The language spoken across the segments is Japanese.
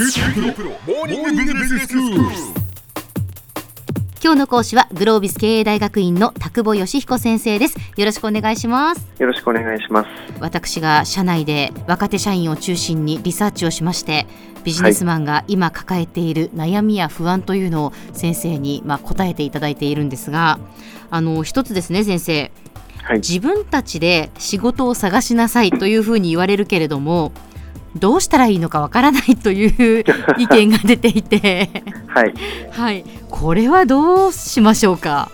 今日の講師はグロービス経営大学院の田久保義彦先生ですよろしくお願いしますよろしくお願いします。私が社内で若手社員を中心にリサーチをしましてビジネスマンが今抱えている悩みや不安というのを先生にまあ答えていただいているんですがあの一つですね先生はい。自分たちで仕事を探しなさいというふうに言われるけれどもどうしたらいいのかわからないという意見が出ていて。はい。はい。これはどうしましょうか？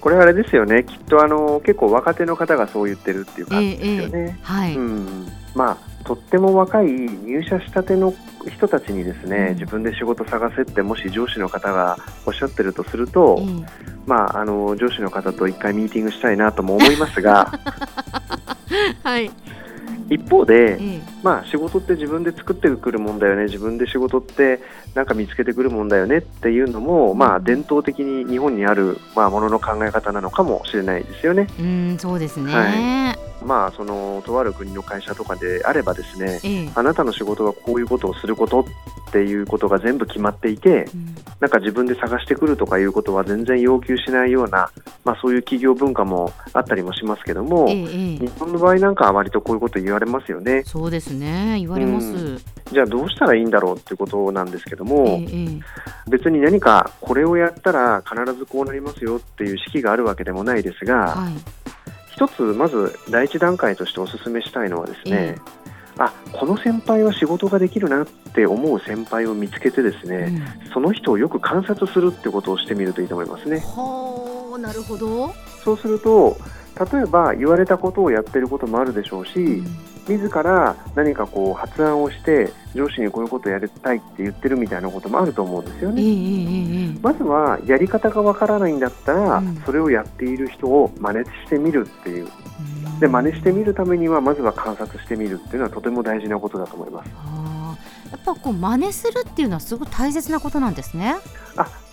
これはあれですよね。きっとあの結構若手の方がそう言ってるっていう感じですよね。はい、うん。まあとっても若い入社したての人たちにですね、うん。自分で仕事探せってもし上司の方がおっしゃってるとすると、ええ。まああの上司の方と一回ミーティングしたいなとも思いますが、はい、一方で。ええまあ仕事って自分で作ってくるもんだよね、自分で仕事ってなんか見つけてくるもんだよねっていうのも、まあ伝統的に日本にあるまあものの考え方なのかもしれないですよね。うんそうですね、はまあそのとある国の会社とかであればですね、ええ。あなたの仕事はこういうことをすることっていうことが全部決まっていて、うん。なんか自分で探してくるとかいうことは全然要求しないような、まあそういう企業文化もあったりもしますけども、え日本の場合なんかは割とこういうこと言われますよね。そうですね。言われます、うん。じゃあどうしたらいいんだろうっていうことなんですけども、別に何かこれをやったら必ずこうなりますよっていう式があるわけでもないですが、はい一つまず第一段階としてお勧めしたいのはですね、えあこの先輩は仕事ができるなって思う先輩を見つけてですね、その人をよく観察するってことをしてみるといいと思いますうん、ね。はあなるほど、そうすると例えば言われたことをやってることもあるでしょうし、うん自ら何かこう発案をして上司にこういうことをやりたいって言ってるみたいなこともあると思うんですよね。まずはやり方がわからないんだったら、うん。それをやっている人を真似してみるっていう。で真似してみるためにはまずは観察してみるっていうのはとても大事なことだと思います。やっぱこう真似するっていうのはすごい大切なことなんですね。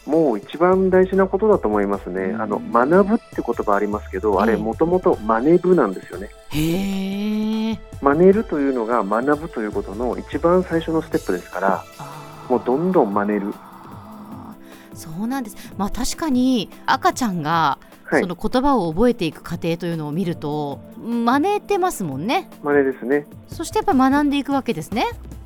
もう一番大事なことだと思いますね、うん。あの学ぶって言葉ありますけど、あれええもともと真似ぶなんですよね。へえ。真似るというのが学ぶということの一番最初のステップですからもうどんどん真似るそうなんです。まあ確かに赤ちゃんがはいその言葉を覚えていく過程というのを見ると真似てますもんね。真似ですねそしてやっぱ学んでいくわけですね。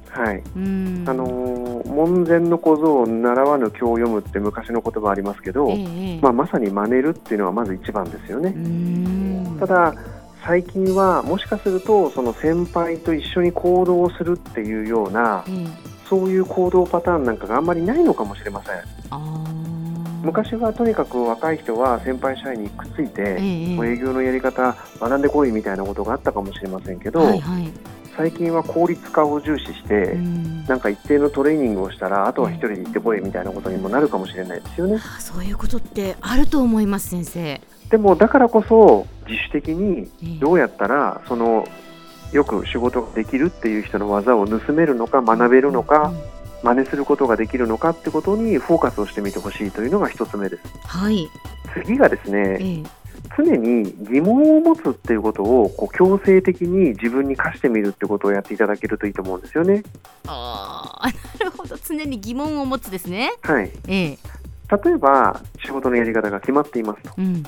はいうん。あのー門前の小僧を習わぬ経を読むって昔の言葉ありますけど、ええええまあ、まさに真似るっていうのはまず一番ですよねう。ん。ただ最近はもしかするとその先輩と一緒に行動をするっていうようなええそういう行動パターンなんかがあんまりないのかもしれません。昔はとにかく若い人は先輩社員にくっついて、ええもう営業のやり方学んでこいみたいなことがあったかもしれませんけど、はいはい。最近は効率化を重視して、うん。なんか一定のトレーニングをしたらあとは一人で行ってこいみたいなことにもなるかもしれないですよね。あそういうことってあると思います先生。でもだからこそ自主的にええどうやったらそのよく仕事ができるっていう人の技を盗めるのか学べるのか真似することができるのかってことにフォーカスをしてみてほしいというのが一つ目ですはい。次がですねええ常に疑問を持つっていうことをこう強制的に自分に課してみるってことをやっていただけるといいと思うんですよねああ、なるほど。常に疑問を持つですね。はいええ。例えば仕事のやり方が決まっていますとうん。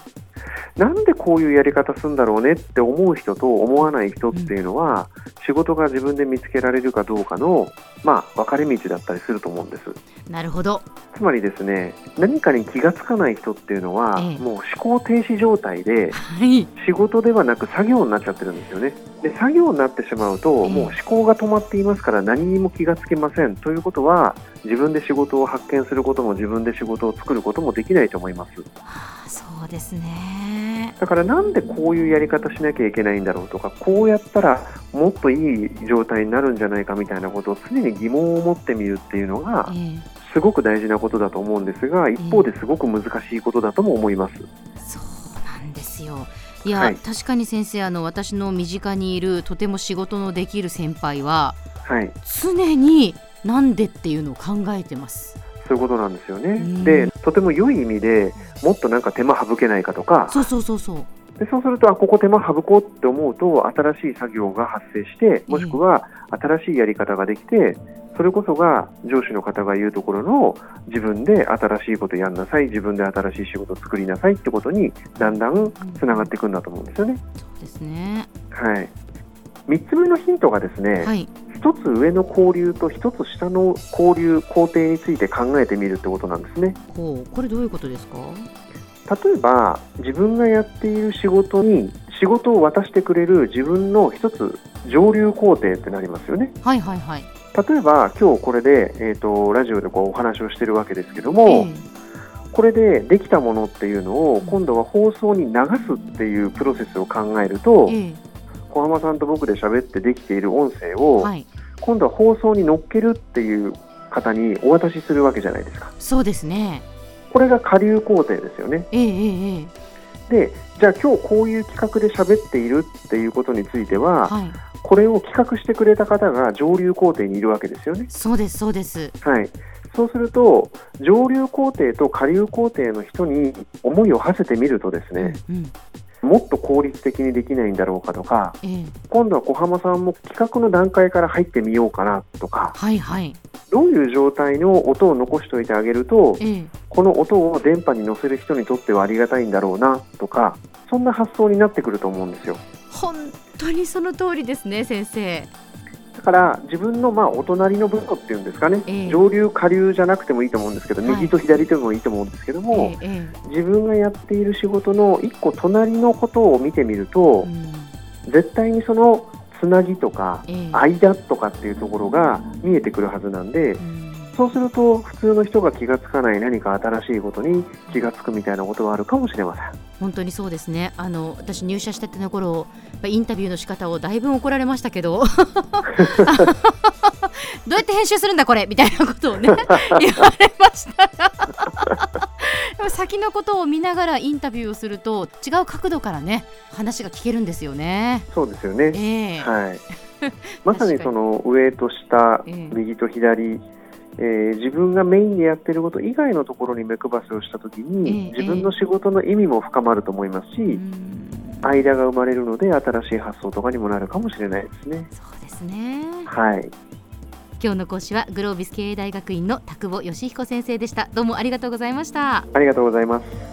なんでこういうやり方するんだろうねって思う人と思わない人っていうのは、仕事が自分で見つけられるかどうかの、まあ、分かれ道だったりすると思うんです。なるほど。つまりですね、何かに気がつかない人っていうのは、ええもう思考停止状態で、はい。仕事ではなく作業になっちゃってるんですよね。で、作業になってしまうと、ええもう思考が止まっていますから何にも気がつけません。ということは、自分で仕事を発見することも自分で仕事を作ることもできないと思います。はあ、そうですね。だからなんでこういうやり方しなきゃいけないんだろうとかこうやったらもっといい状態になるんじゃないかみたいなことを常に疑問を持ってみるっていうのがえすごく大事なことだと思うんですが一方ですごく難しいことだとも思います。えそうなんですよ。いや、はい確かに先生あの私の身近にいるとても仕事のできる先輩ははい常になんでっていうのを考えてます。そういうことなんですよねうん。でとても良い意味でもっとなんか手間省けないかとかそうそうそうそう。でそうするとあここ手間省こうって思うと新しい作業が発生してもしくは新しいやり方ができてそれこそが上司の方が言うところの自分で新しいことやんなさい自分で新しい仕事を作りなさいってことにだんだんつながっていくんだと思うんですよね。そうですね。はい、3つ目のヒントがですね、はい。一つ上の交流と一つ下の交流工程について考えてみるってことなんですね。これどういうことですか？例えば自分がやっている仕事に仕事を渡してくれる自分の一つ上流工程ってなりますよね。はいはいはい。例えば今日これで、えー、とラジオでこうお話をしてるわけですけども、ええこれでできたものっていうのを今度は放送に流すっていうプロセスを考えると、え小浜さんと僕で喋ってできている音声えを、はい。今度は放送に乗っけるっていう方にお渡しするわけじゃないですか。そうですね。これが下流工程ですよね。ええええええで、じゃあ今日こういう企画で喋っているっていうことについては、はい。これを企画してくれた方が上流工程にいるわけですよね。そうですそうです。はい。そうすると、上流工程と下流工程の人に思いを馳せてみるとですね、うん。もっと効率的にできないんだろうかとか、ええ今度は小浜さんも企画の段階から入ってみようかなとか、はいはい。どういう状態の音を残しておいてあげると、ええこの音を電波に乗せる人にとってはありがたいんだろうなとか、そんな発想になってくると思うんですよ。本当にその通りですね先生。だから自分のまあお隣の部署っていうんですかね、ええ。上流下流じゃなくてもいいと思うんですけど、はい。右と左でもいいと思うんですけども、えええ自分がやっている仕事の一個隣のことを見てみるとえ、うん。絶対にそのつなぎとかええ。間とかっていうところが見えてくるはずなんでうん。そうすると普通の人が気がつかない何か新しいことに気がつくみたいなことはあるかもしれません。本当にそうですね。あの私入社したての頃、インタビューの仕方をだいぶ怒られましたけど、どうやって編集するんだこれ？みたいなことをね 言われましたが、先のことを見ながらインタビューをすると違う角度からね話が聞けるんですよね。そうですよね。ええはい。まさにその上と下、ええ右と左、えー自分がメインでやっていること以外のところに目配せをしたときに、ええ自分の仕事の意味も深まると思いますし、うん間が生まれるので新しい発想とかにもなるかもしれないですね。そうですね。はい。今日の講師はグロービス経営大学院の田久保義彦先生でした。どうもありがとうございました。ありがとうございます。